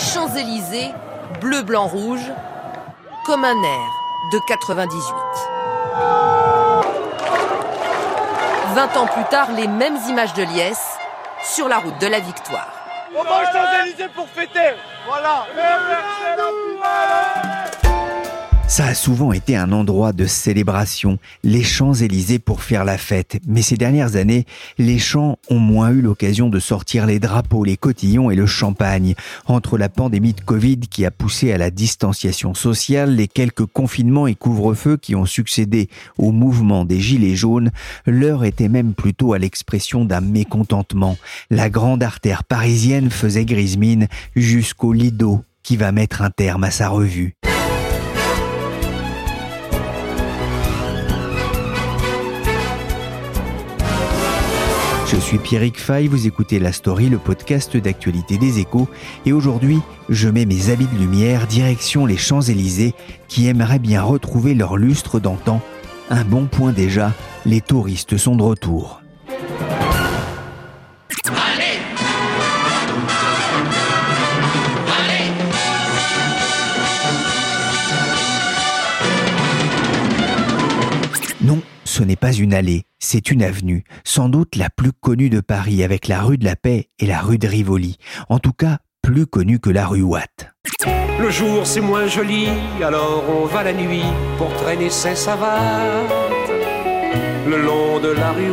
Les Champs-Élysées, bleu, blanc, rouge, comme un air de 98. 20 ans plus tard, les mêmes images de liesse sur la route de la victoire. On va aux Champs-Élysées pour fêter Voilà Ça a souvent été un endroit de célébration, les Champs-Élysées pour faire la fête. Mais ces dernières années, les champs ont moins eu l'occasion de sortir les drapeaux, les cotillons et le champagne. Entre la pandémie de Covid qui a poussé à la distanciation sociale, les quelques confinements et couvre-feux qui ont succédé au mouvement des Gilets jaunes, l'heure était même plutôt à l'expression d'un mécontentement. La grande artère parisienne faisait grise mine jusqu'au Lido qui va mettre un terme à sa revue. Je suis Pierrick Fay, vous écoutez La Story, le podcast d'actualité des échos, et aujourd'hui, je mets mes habits de lumière direction les Champs-Élysées qui aimeraient bien retrouver leur lustre d'antan. Un bon point déjà, les touristes sont de retour. Ce n'est pas une allée, c'est une avenue, sans doute la plus connue de Paris avec la rue de la Paix et la rue de Rivoli. En tout cas, plus connue que la rue Watt. Le jour c'est moins joli, alors on va la nuit pour traîner ses savates. Le long de la rue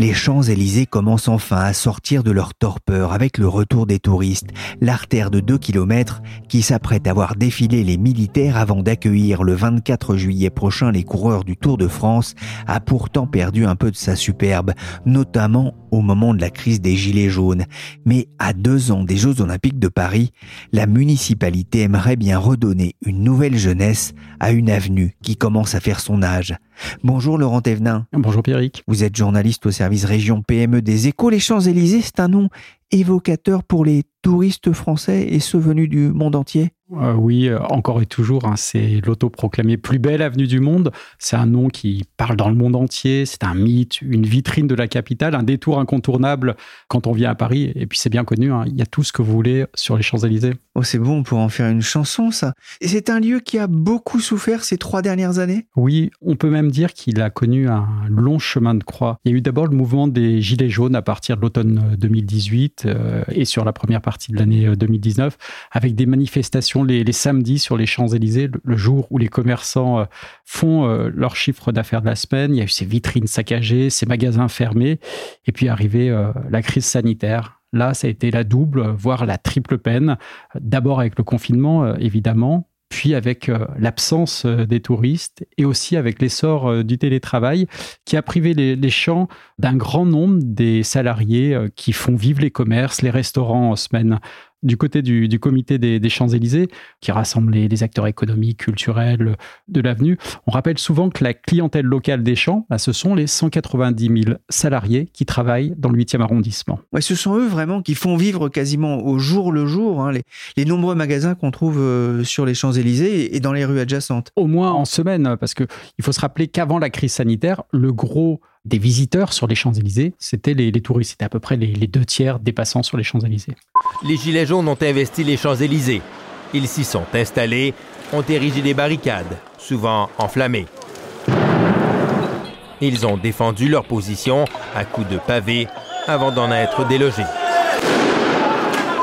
Les Champs-Élysées commencent enfin à sortir de leur torpeur avec le retour des touristes. L'artère de 2 km qui s'apprête à voir défiler les militaires avant d'accueillir le 24 juillet prochain les coureurs du Tour de France a pourtant perdu un peu de sa superbe, notamment au moment de la crise des Gilets jaunes. Mais à deux ans des Jeux Olympiques de Paris, la municipalité aimerait bien redonner une nouvelle jeunesse à une avenue qui commence à faire son âge. Bonjour Laurent Thévenin. Bonjour Pierrick. Vous êtes journaliste au service région PME des Échos. Les Champs-Élysées, c'est un nom évocateur pour les touristes français et ceux venus du monde entier euh, oui, euh, encore et toujours, hein, c'est l'autoproclamé plus belle avenue du monde. C'est un nom qui parle dans le monde entier. C'est un mythe, une vitrine de la capitale, un détour incontournable quand on vient à Paris. Et puis c'est bien connu, hein, il y a tout ce que vous voulez sur les Champs-Élysées. Oh, c'est bon pour en faire une chanson, ça. Et c'est un lieu qui a beaucoup souffert ces trois dernières années? Oui, on peut même dire qu'il a connu un long chemin de croix. Il y a eu d'abord le mouvement des Gilets jaunes à partir de l'automne 2018 euh, et sur la première partie de l'année 2019, avec des manifestations les, les, samedis sur les Champs-Élysées, le, jour où les commerçants euh, font euh, leur chiffre d'affaires de la semaine. Il y a eu ces vitrines saccagées, ces magasins fermés, et puis arrivé euh, la crise sanitaire. Là, ça a été la double, voire la triple peine. D'abord avec le confinement, évidemment, puis avec euh, l'absence euh, des touristes et aussi avec l'essor euh, du télétravail qui a privé les, les champs d'un grand nombre des salariés qui font vivre les commerces, les restaurants en semaine du côté du, du comité des, des Champs-Élysées, qui rassemble les, les, acteurs économiques, culturels de l'avenue, on rappelle souvent que la clientèle locale des Champs, bah, ce sont les 190 000 salariés qui travaillent dans le 8e arrondissement. Ouais, ce sont eux vraiment qui font vivre quasiment au jour le jour hein, les, les, nombreux magasins qu'on trouve euh, sur les Champs-Élysées et dans les rues adjacentes. Au moins en semaine, parce qu'il faut se rappeler qu'avant la crise sanitaire, le gros des visiteurs sur les Champs-Élysées, c'était les, touristes. C'était à peu près les, les, deux tiers des passants sur les Champs-Élysées. Les Gilets jaunes ont investi les Champs-Élysées. Ils s'y sont installés, ont érigé des barricades, souvent enflammées. Ils ont défendu leur position à coups de pavés avant d'en être délogés.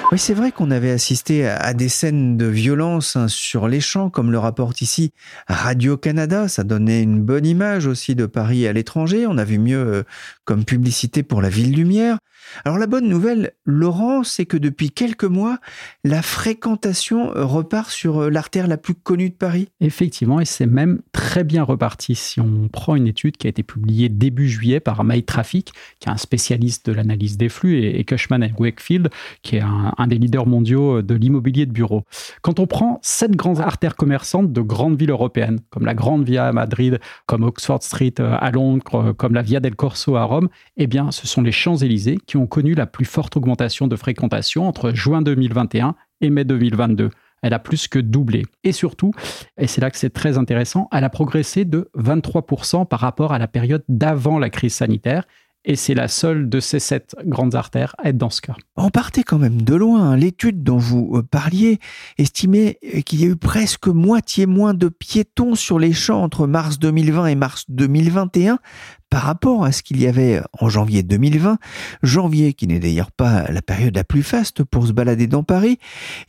Oui, c'est vrai qu'on avait assisté à des scènes de violence hein, sur les champs, comme le rapporte ici Radio-Canada. Ça donnait une bonne image aussi de Paris à l'étranger. On a vu mieux euh, comme publicité pour la ville lumière. Alors la bonne nouvelle, Laurent, c'est que depuis quelques mois, la fréquentation repart sur l'artère la plus connue de Paris. Effectivement, et c'est même très bien reparti. Si on prend une étude qui a été publiée début juillet par MyTraffic, qui est un spécialiste de l'analyse des flux, et, Cushman Wakefield, qui est un, un des leaders mondiaux de l'immobilier de bureau. Quand on prend sept grandes artères commerçantes de grandes villes européennes, comme la Grande Via à Madrid, comme Oxford Street à Londres, comme la Via del Corso à Rome, eh bien, ce sont les Champs-Élysées qui ont connu la plus forte augmentation de fréquentation entre juin 2021 et mai 2022. Elle a plus que doublé. Et surtout, et c'est là que c'est très intéressant, elle a progressé de 23% par rapport à la période d'avant la crise sanitaire et c'est la seule de ces sept grandes artères à être dans ce cas. On partait quand même de loin. L'étude dont vous euh, parliez estimait euh, qu'il y a eu presque moitié moins de piétons sur les champs entre mars 2020 et mars 2021 par rapport à ce qu'il y avait en janvier 2020, janvier qui n'est d'ailleurs pas la période la plus faste pour se balader dans Paris,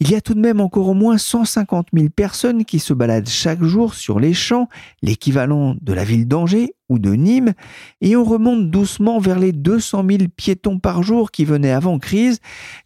il y a tout de même encore au moins 150 000 personnes qui se baladent chaque jour sur les champs, l'équivalent de la ville d'Angers ou de Nîmes, et on remonte doucement vers les 200 000 piétons par jour qui venaient avant crise.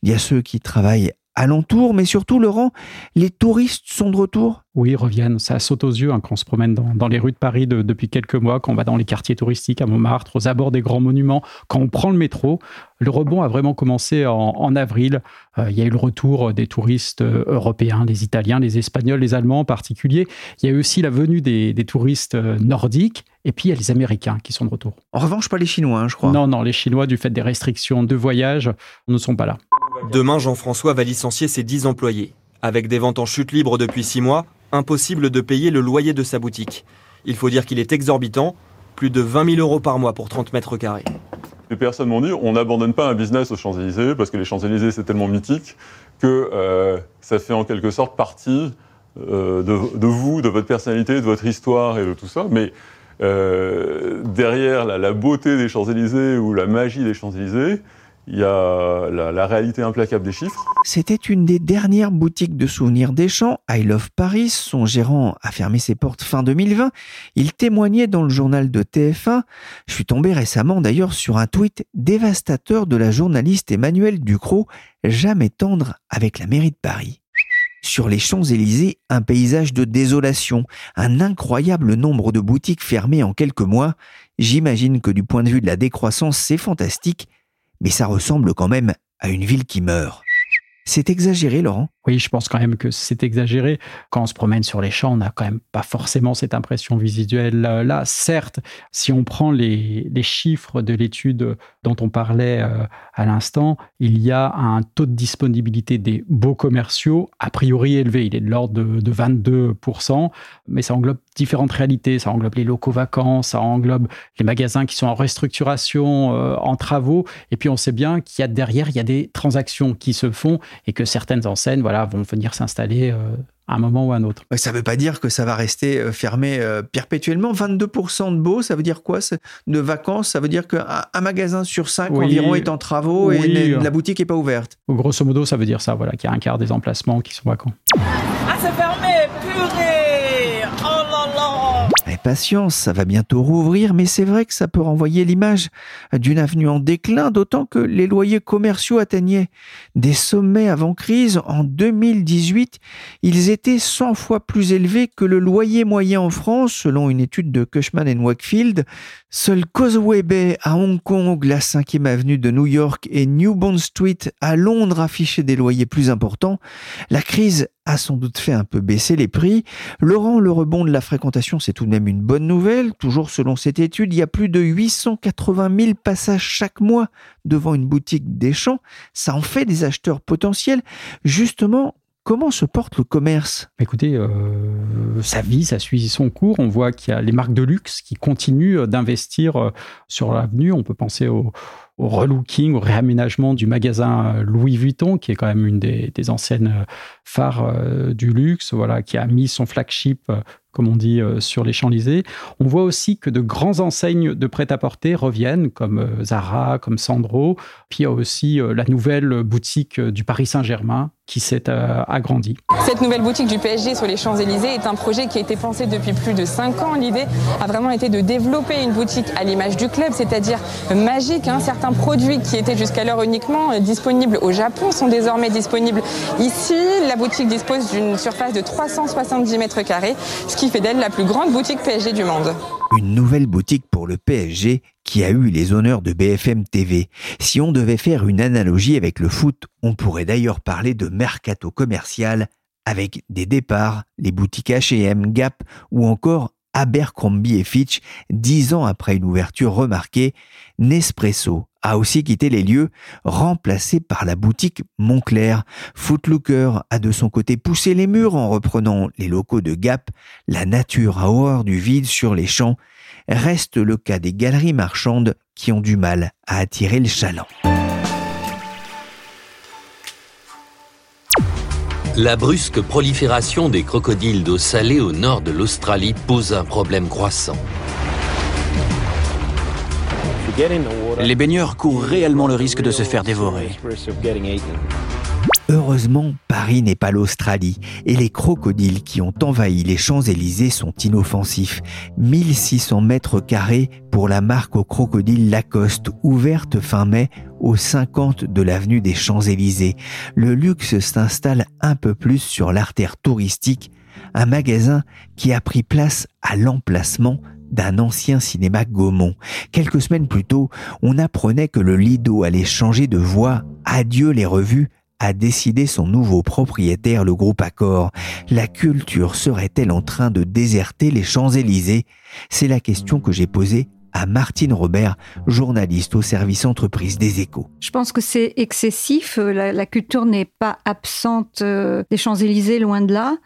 Il y a ceux qui travaillent alentour, mais surtout, Laurent, les touristes sont de retour? Oui, ils reviennent. Ça saute aux yeux hein, quand on se promène dans, les rues de Paris depuis quelques mois, quand on va dans les quartiers touristiques à Montmartre, aux abords des grands monuments, quand on prend le métro. Le rebond a vraiment commencé en, avril. Euh, il y a eu le retour des touristes euh, européens, des Italiens, les Espagnols, les Allemands en particulier. Il y a eu aussi la venue des, touristes euh, nordiques. Et puis, il y a les Américains qui sont de retour. En revanche, pas les Chinois, hein, je crois. Non, non, les Chinois, du fait des restrictions de voyage, ne sont pas là. Demain, Jean-François va licencier ses 10 employés. Avec des ventes en chute libre depuis 6 mois, impossible de payer le loyer de sa boutique. Il faut dire qu'il est exorbitant, plus de 20 000 euros par mois pour 30 mètres carrés. Les personnes m'ont dit on n'abandonne pas un business aux Champs-Élysées parce que les Champs-Élysées c'est tellement mythique que euh, ça fait en quelque sorte partie euh, de, vous, de votre personnalité, de votre histoire et de tout ça. Mais euh, derrière la beauté des Champs-Élysées ou la magie des Champs-Élysées, il y a la, réalité implacable des chiffres. C'était une des dernières boutiques de souvenirs des champs. I Love Paris, son gérant a fermé ses portes fin 2020. Il témoignait dans le journal de TF1. Je suis tombé récemment d'ailleurs sur un tweet dévastateur de la journaliste Emmanuelle Ducrot, jamais tendre avec la mairie de Paris. Sur les Champs-Élysées, un paysage de désolation, un incroyable nombre de boutiques fermées en quelques mois. J'imagine que du point de vue de la décroissance, c'est fantastique, mais ça ressemble quand même à une ville qui meurt. C'est exagéré, Laurent Oui, je pense quand même que c'est exagéré. Quand on se promène sur les champs, on n'a quand même pas forcément cette impression visuelle euh. Certes, si on prend les, chiffres de l'étude dont on parlait euh, à l'instant, il y a un taux de disponibilité des beaux commerciaux a priori élevé. Il est de l'ordre de, de 22%, mais ça englobe différentes réalités. Ça englobe les locaux vacants, ça englobe les magasins qui sont en restructuration, euh, en travaux. Et puis on sait bien qu'il y a derrière, il y a des transactions qui se font et que certaines enseignes voilà, vont venir s'installer euh, à un moment ou à un autre. Ça ne veut pas dire que ça va rester euh, fermé perpétuellement. 22% de beaux, ça veut dire quoi? De vacances, ça veut dire qu'un magasin sur cinq environ est en travaux et la boutique n'est pas ouverte. Grosso modo, ça veut dire ça, voilà, qu'il y a un quart des emplacements qui sont vacants. Patience, ça va bientôt rouvrir, mais c'est vrai que ça peut renvoyer l'image d'une avenue en déclin, d'autant que les loyers commerciaux atteignaient des sommets avant crise. En 2018, ils étaient 100 fois plus élevés que le loyer moyen en France, selon une étude de Cushman Wakefield. Seul Causeway Bay à Hong Kong, la 5e avenue de New York et New Bond Street à Londres affichaient des loyers plus importants. La crise a sans doute fait un peu baisser les prix. Laurent, le rebond de la fréquentation, c'est tout de même une bonne nouvelle. Toujours selon cette étude, il y a plus de 880 000 passages chaque mois devant une boutique des champs. Ça en fait des acheteurs potentiels. Justement, Comment se porte le commerce? Écoutez, euh, ça vit, ça suit son cours. On voit qu'il y a les marques de luxe qui continuent d'investir euh, sur l'avenue. On peut penser au, relooking, au réaménagement du magasin euh, Louis Vuitton, qui est quand même une des, des anciennes euh, phares euh, du luxe, voilà, qui a mis son flagship, comme on dit, sur les Champs-Élysées. On voit aussi que de grands enseignes de prêt-à-porter reviennent, comme Zara, comme Sandro. Puis il y a aussi la nouvelle boutique du Paris Saint-Germain, qui s'est euh, agrandi. Cette nouvelle boutique du PSG sur les Champs-Élysées est un projet qui a été pensé depuis plus de 5 ans. L'idée a vraiment été de développer une boutique à l'image du club, c'est-à-dire magique. Hein. Certains produits qui étaient jusqu'alors uniquement disponibles au Japon sont désormais disponibles ici. La boutique dispose d'une surface de 370 mètres carrés, ce qui fait d'elle la plus grande boutique PSG du monde. Une nouvelle boutique pour le PSG qui a eu les honneurs de BFM TV. Si on devait faire une analogie avec le foot, on pourrait d'ailleurs parler de mercato commercial avec des départs, les boutiques H&M, Gap ou encore Abercrombie et Fitch, dix ans après une ouverture remarquée, Nespresso a aussi quitté les lieux, remplacé par la boutique Montclair. Footlooker a de son côté poussé les murs en reprenant les locaux de Gap. La nature a horreur du vide sur les champs. Reste le cas des galeries marchandes qui ont du mal à attirer le chaland. La brusque prolifération des crocodiles d'eau salée au nord de l'Australie pose un problème croissant. Les baigneurs courent réellement le risque de se faire dévorer. Heureusement, Paris n'est pas l'Australie et les crocodiles qui ont envahi les Champs-Élysées sont inoffensifs. 1600 mètres carrés pour la marque au crocodile Lacoste, ouverte fin mai au 50 de l'avenue des Champs-Élysées. Le luxe s'installe un peu plus sur l'artère touristique, un magasin qui a pris place à l'emplacement d'un ancien cinéma Gaumont. Quelques semaines plus tôt, on apprenait que le Lido allait changer de voie. Adieu les revues a décidé son nouveau propriétaire, le groupe Accor. La culture serait-elle en train de déserter les Champs-Élysées? C'est la question que j'ai posée à Martine Robert, journaliste au service entreprise des échos. Je pense que c'est excessif. La, culture n'est pas absente euh, des Champs-Élysées, loin de là.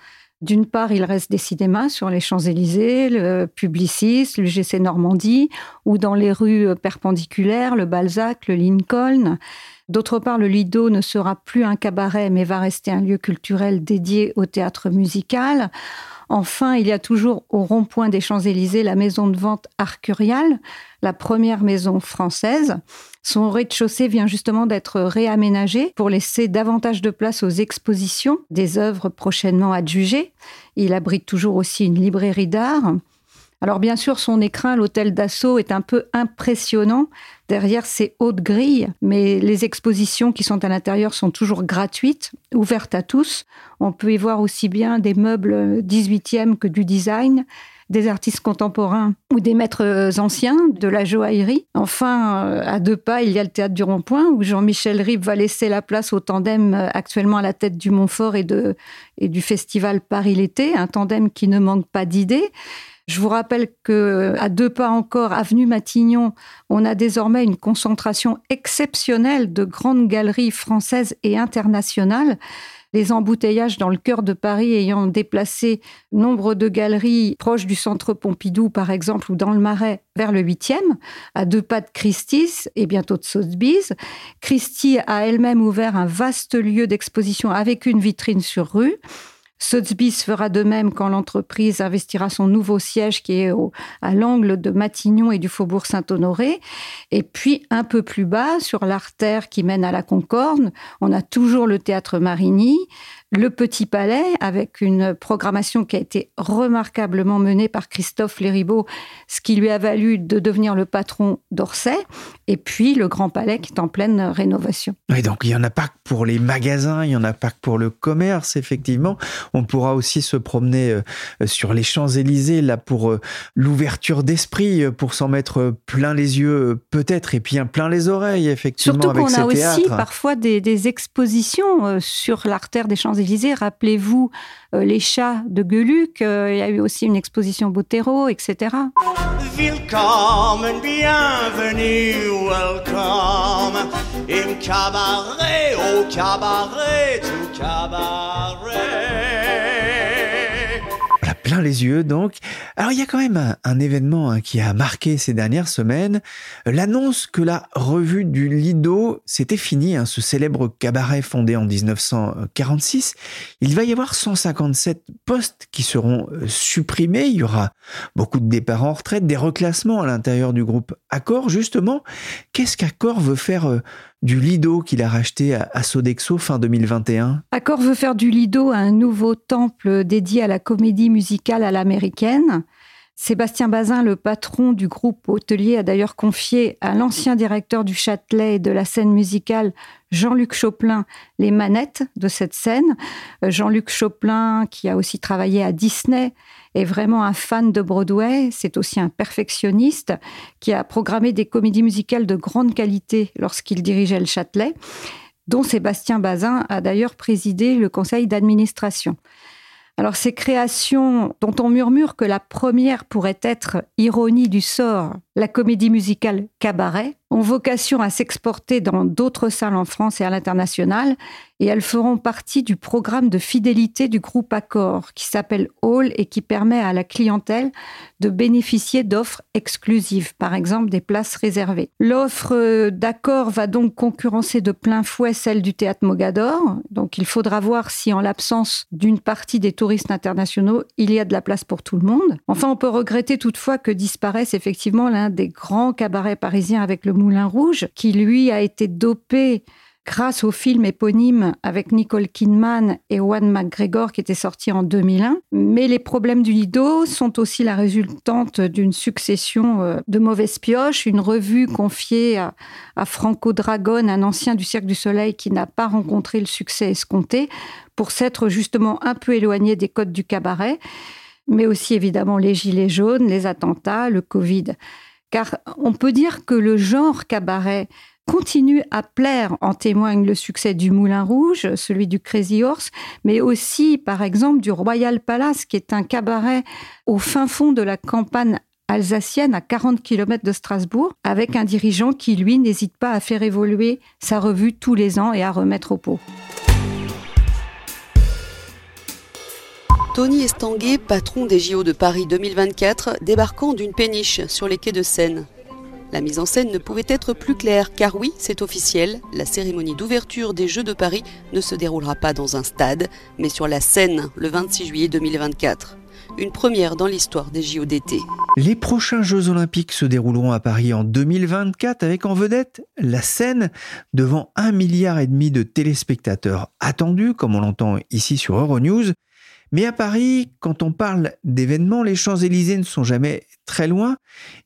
D'une part, il reste des cinémas sur les Champs-Élysées, le Publicis, le GC Normandie, ou dans les rues perpendiculaires, le Balzac, le Lincoln. D'autre part, le Lido ne sera plus un cabaret, mais va rester un lieu culturel dédié au théâtre musical. Enfin, il y a toujours au rond-point des Champs-Élysées la maison de vente Arcurial, la première maison française. Son rez-de-chaussée vient justement d'être réaménagé pour laisser davantage de place aux expositions des œuvres prochainement adjugées. Il abrite toujours aussi une librairie d'art. Alors bien sûr, son écrin, l'hôtel d'assaut, est un peu impressionnant derrière ces hautes grilles, mais les expositions qui sont à l'intérieur sont toujours gratuites, ouvertes à tous. On peut y voir aussi bien des meubles 18e que du design, des artistes contemporains ou des maîtres anciens de la joaillerie. Enfin, euh, à deux pas, il y a le théâtre du Rond-Point où Jean-Michel Ribes va laisser la place au tandem euh, actuellement à la tête du Montfort et, du festival Paris l'été, un tandem qui ne manque pas d'idées. Je vous rappelle que à deux pas encore, avenue Matignon, on a désormais une concentration exceptionnelle de grandes galeries françaises et internationales. Les embouteillages dans le cœur de Paris ayant déplacé nombre de galeries proches du centre Pompidou, par exemple, ou dans le Marais, vers le 8e, à deux pas de Christie's et bientôt de Sotheby's. Christie a elle-même ouvert un vaste lieu d'exposition avec une vitrine sur rue. Sotheby's fera de même quand l'entreprise investira son nouveau siège qui est à l'angle de Matignon et du faubourg Saint-Honoré. Et puis un peu plus bas, sur l'artère qui mène à la Concorde, on a toujours le théâtre Marigny, le Petit Palais, avec une programmation qui a été remarquablement menée par Christophe Léribaud, ce qui lui a valu de devenir le patron d'Orsay, et puis le Grand Palais qui est en pleine rénovation. Oui, donc il n'y en a pas que pour les magasins, il n'y en a pas que pour le commerce, effectivement. On pourra aussi se promener euh, sur les Champs-Élysées, là, pour euh, l'ouverture d'esprit, euh, pour s'en mettre plein les yeux, peut-être, et puis plein les oreilles, effectivement, Surtout qu'on a aussi parfois des, des expositions sur l'artère des Champs Champs-Élysées. Rappelez-vous euh, les chats de Geluc, euh, il y a eu aussi une exposition Botero, etc. Willkommen, bienvenue, welcome, im cabaret, au cabaret, tout cabaret les yeux donc. Alors il y a quand même un, événement hein, qui a marqué ces dernières semaines, l'annonce que la revue du Lido, c'était fini, hein, ce célèbre cabaret fondé en 1946. Il va y avoir 157 postes qui seront euh, supprimés, il y aura beaucoup de départs en retraite, des reclassements à l'intérieur du groupe Accor justement. Qu'est-ce qu'Accor veut faire euh, du Lido qu'il a racheté à, Sodexo fin 2021 Accor veut faire du Lido un nouveau temple dédié à la comédie musicale à l'américaine. Sébastien Bazin, le patron du groupe hôtelier, a d'ailleurs confié à l'ancien directeur du Châtelet et de la scène musicale, Jean-Luc Choplin, les manettes de cette scène. Euh, Jean-Luc Choplin, qui a aussi travaillé à Disney, est vraiment un fan de Broadway. C'est aussi un perfectionniste qui a programmé des comédies musicales de grande qualité lorsqu'il dirigeait le Châtelet, dont Sébastien Bazin a d'ailleurs présidé le conseil d'administration. Alors ces créations dont on murmure que la première pourrait être Ironie du sort, la comédie musicale Cabaret, ont vocation à s'exporter dans d'autres salles en France et à l'international, et elles feront partie du programme de fidélité du groupe Accor, qui s'appelle Hall et qui permet à la clientèle de bénéficier d'offres exclusives, par exemple des places réservées. L'offre d'Accor va donc concurrencer de plein fouet celle du théâtre Mogador, donc il faudra voir si en l'absence d'une partie des touristes internationaux, il y a de la place pour tout le monde. Enfin, on peut regretter toutefois que disparaisse effectivement l'un des grands cabarets parisiens avec le Moulin Rouge, qui lui a été dopé grâce au film éponyme avec Nicole Kidman et Juan McGregor qui était sorti en 2001. Mais les problèmes du Lido sont aussi la résultante d'une succession euh, de mauvaises pioches. Une revue confiée à, Franco Dragon, un ancien du Cirque du Soleil qui n'a pas rencontré le succès escompté pour s'être justement un peu éloigné des codes du cabaret, mais aussi évidemment les gilets jaunes, les attentats, le Covid. Car on peut dire que le genre cabaret continue à plaire, en témoigne le succès du Moulin Rouge, celui du Crazy Horse, mais aussi par exemple du Royal Palace, qui est un cabaret au fin fond de la campagne alsacienne à 40 km de Strasbourg, avec un dirigeant qui, lui, n'hésite pas à faire évoluer sa revue tous les ans et à remettre au pot. Tony Estanguet, patron des JO de Paris 2024, débarquant d'une péniche sur les quais de Seine. La mise en scène ne pouvait être plus claire, car oui, c'est officiel, la cérémonie d'ouverture des Jeux de Paris ne se déroulera pas dans un stade, mais sur la Seine, le 26 juillet 2024. Une première dans l'histoire des JO d'été. Les prochains Jeux olympiques se dérouleront à Paris en 2024 avec en vedette la Seine devant un milliard et demi de téléspectateurs attendus, comme on l'entend ici sur Euronews. Mais à Paris, quand on parle d'événements, les Champs-Élysées ne sont jamais très loin.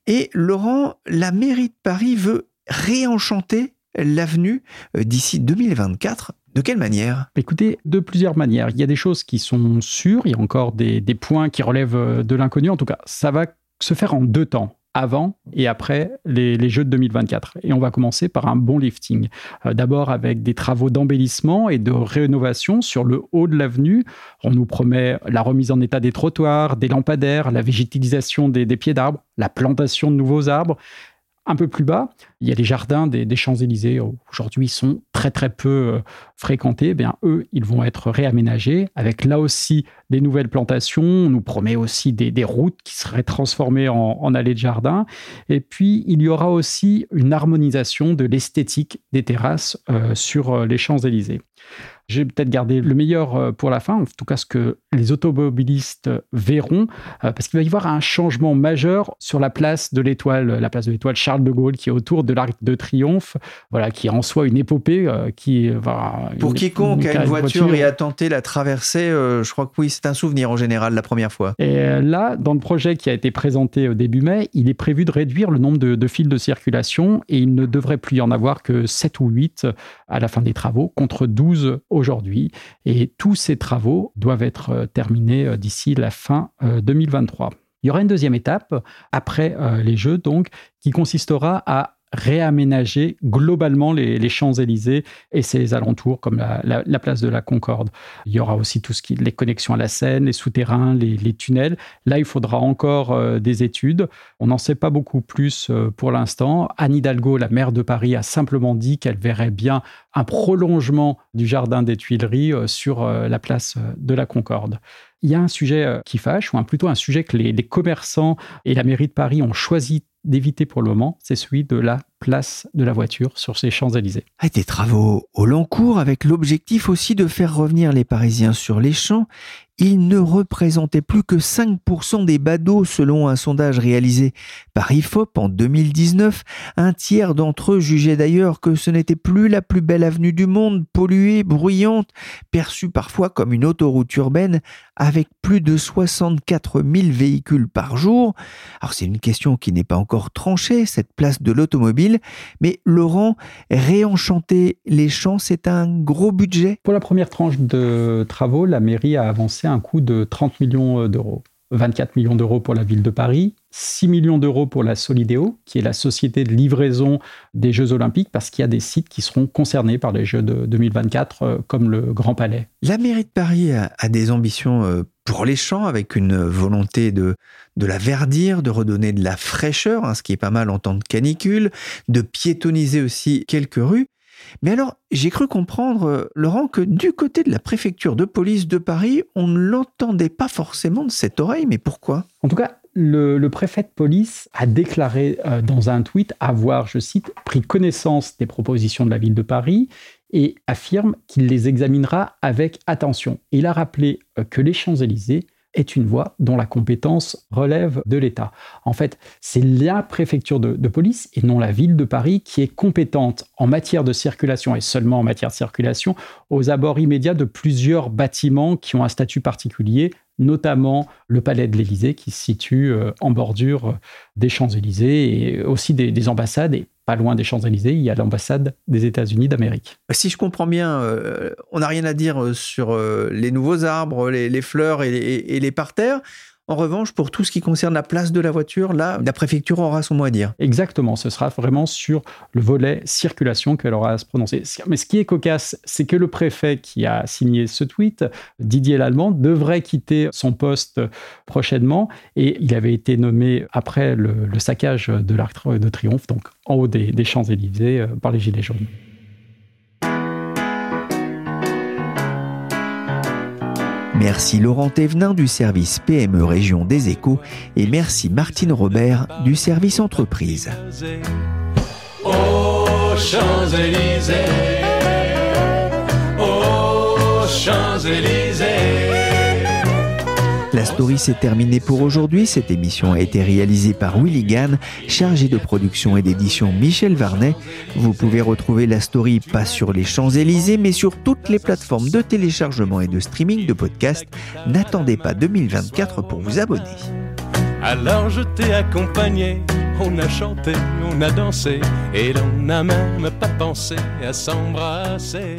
Et Laurent, la mairie de Paris veut réenchanter l'avenue euh, d'ici 2024. De quelle manière? Écoutez, de plusieurs manières. Il y a des choses qui sont sûres, il y a encore des, des points qui relèvent euh, de l'inconnu. En tout cas, ça va se faire en deux temps avant et après les, Jeux de 2024. Et on va commencer par un bon lifting. Euh, d'abord avec des travaux d'embellissement et de rénovation sur le haut de l'avenue. On nous promet la remise en état des trottoirs, des lampadaires, la végétalisation des pieds d'arbres, la plantation de nouveaux arbres, un peu plus bas, il y a les jardins des, Champs-Élysées. Aujourd'hui, ils sont très très peu euh, fréquentés. Eh bien, eux, ils vont être réaménagés avec là aussi des nouvelles plantations. On nous promet aussi des, routes qui seraient transformées en, allées de jardin. Et puis, il y aura aussi une harmonisation de l'esthétique des terrasses euh, sur euh, les Champs-Élysées. J'ai peut-être gardé le meilleur euh, pour la fin, en tout cas ce que les automobilistes verront, euh, parce qu'il va y avoir un changement majeur sur la place de l'étoile, la place de l'étoile Charles de Gaulle, qui est autour de l'Arc de Triomphe, voilà, qui est en soi une épopée. Euh, qui va Pour quiconque a une, voiture, et a tenté la traversée, je crois que oui, c'est un souvenir en général la première fois. Et là, dans le projet qui a été présenté au début mai, il est prévu de réduire le nombre de, de fils de circulation et il ne devrait plus y en avoir que 7 ou 8 à la fin des travaux, contre 12 aujourd'hui. Et tous ces travaux doivent être euh, terminés euh, d'ici la fin 2023. Euh, Il y aura une deuxième étape après les Jeux, donc, qui consistera à réaménager globalement les, Champs-Élysées et ses alentours, comme la, place de la Concorde. Il y aura aussi tout ce qui les connexions à la Seine, les souterrains, les, tunnels. Là, il faudra encore euh, des études. On n'en sait pas beaucoup plus euh, pour l'instant. Anne Hidalgo, la maire de Paris, a simplement dit qu'elle verrait bien un prolongement du jardin des Tuileries euh, sur la place de la Concorde. Il y a un sujet qui fâche, ou plutôt un sujet que les commerçants et la mairie de Paris ont choisi d'éviter pour le moment, c'est celui de la place de la voiture sur ces Champs-Élysées. Des travaux au long cours avec l'objectif aussi de faire revenir les Parisiens sur les champs il ne représentait plus que 5% des badauds selon un sondage réalisé par IFOP en 2019. Un tiers d'entre eux jugeaient d'ailleurs que ce n'était plus la plus belle avenue du monde, polluée, bruyante, perçue parfois comme une autoroute urbaine avec plus de 64 000 véhicules par jour. Alors c'est une question qui n'est pas encore tranchée, cette place de l'automobile, mais Laurent, réenchanter les champs, c'est un gros budget. Pour la première tranche de travaux, la mairie a avancé un coût de 30 millions d'euros. 24 millions d'euros pour la ville de Paris, 6 millions d'euros pour la Solidéo, qui est la société de livraison des Jeux Olympiques, parce qu'il y a des sites qui seront concernés par les Jeux de 2024, euh, comme le Grand Palais. La mairie de Paris a, des ambitions euh, pour les champs, avec une volonté de, de la verdir, de redonner de la fraîcheur, hein, ce qui est pas mal en temps de canicule, de piétoniser aussi quelques rues. Mais alors, j'ai cru comprendre, euh, Laurent, que du côté de la préfecture de police de Paris, on ne l'entendait pas forcément de cette oreille, mais pourquoi? En tout cas, le, préfet de police a déclaré euh, dans un tweet avoir, je cite, pris connaissance des propositions de la ville de Paris et affirme qu'il les examinera avec attention. Il a rappelé euh, que les Champs-Élysées est une voie dont la compétence relève de l'État. En fait, c'est la préfecture de, police et non la ville de Paris qui est compétente en matière de circulation et seulement en matière de circulation aux abords immédiats de plusieurs bâtiments qui ont un statut particulier, notamment le palais de l'Élysée qui se situe euh, en bordure des Champs-Élysées et aussi des, des ambassades et pas loin des Champs-Élysées, il y a l'ambassade des États-Unis d'Amérique. Si je comprends bien, euh, on n'a rien à dire euh, sur euh, les nouveaux arbres, les, fleurs et les parterres. En revanche, pour tout ce qui concerne la place de la voiture, là, la préfecture aura son mot à dire. Exactement, ce sera vraiment sur le volet circulation qu'elle aura à se prononcer. Mais ce qui est cocasse, c'est que le préfet qui a signé ce tweet, Didier Lallemand, devrait quitter son poste prochainement et il avait été nommé après le, saccage de l'Arc de Triomphe, donc en haut des, Champs-Élysées, euh, par les Gilets jaunes. Merci Laurent Thévenin du service PME Région des Échos et merci Martine Robert du service entreprise. La story s'est terminée pour aujourd'hui. Cette émission a été réalisée par Willy Gann, chargé de production et d'édition Michel Varnet. Vous pouvez retrouver la story pas sur les Champs-Élysées, mais sur toutes les plateformes de téléchargement et de streaming de podcasts. N'attendez pas 2024 pour vous abonner. Alors je t'ai accompagné, on a chanté, on a dansé, et l'on n'a même pas pensé à s'embrasser.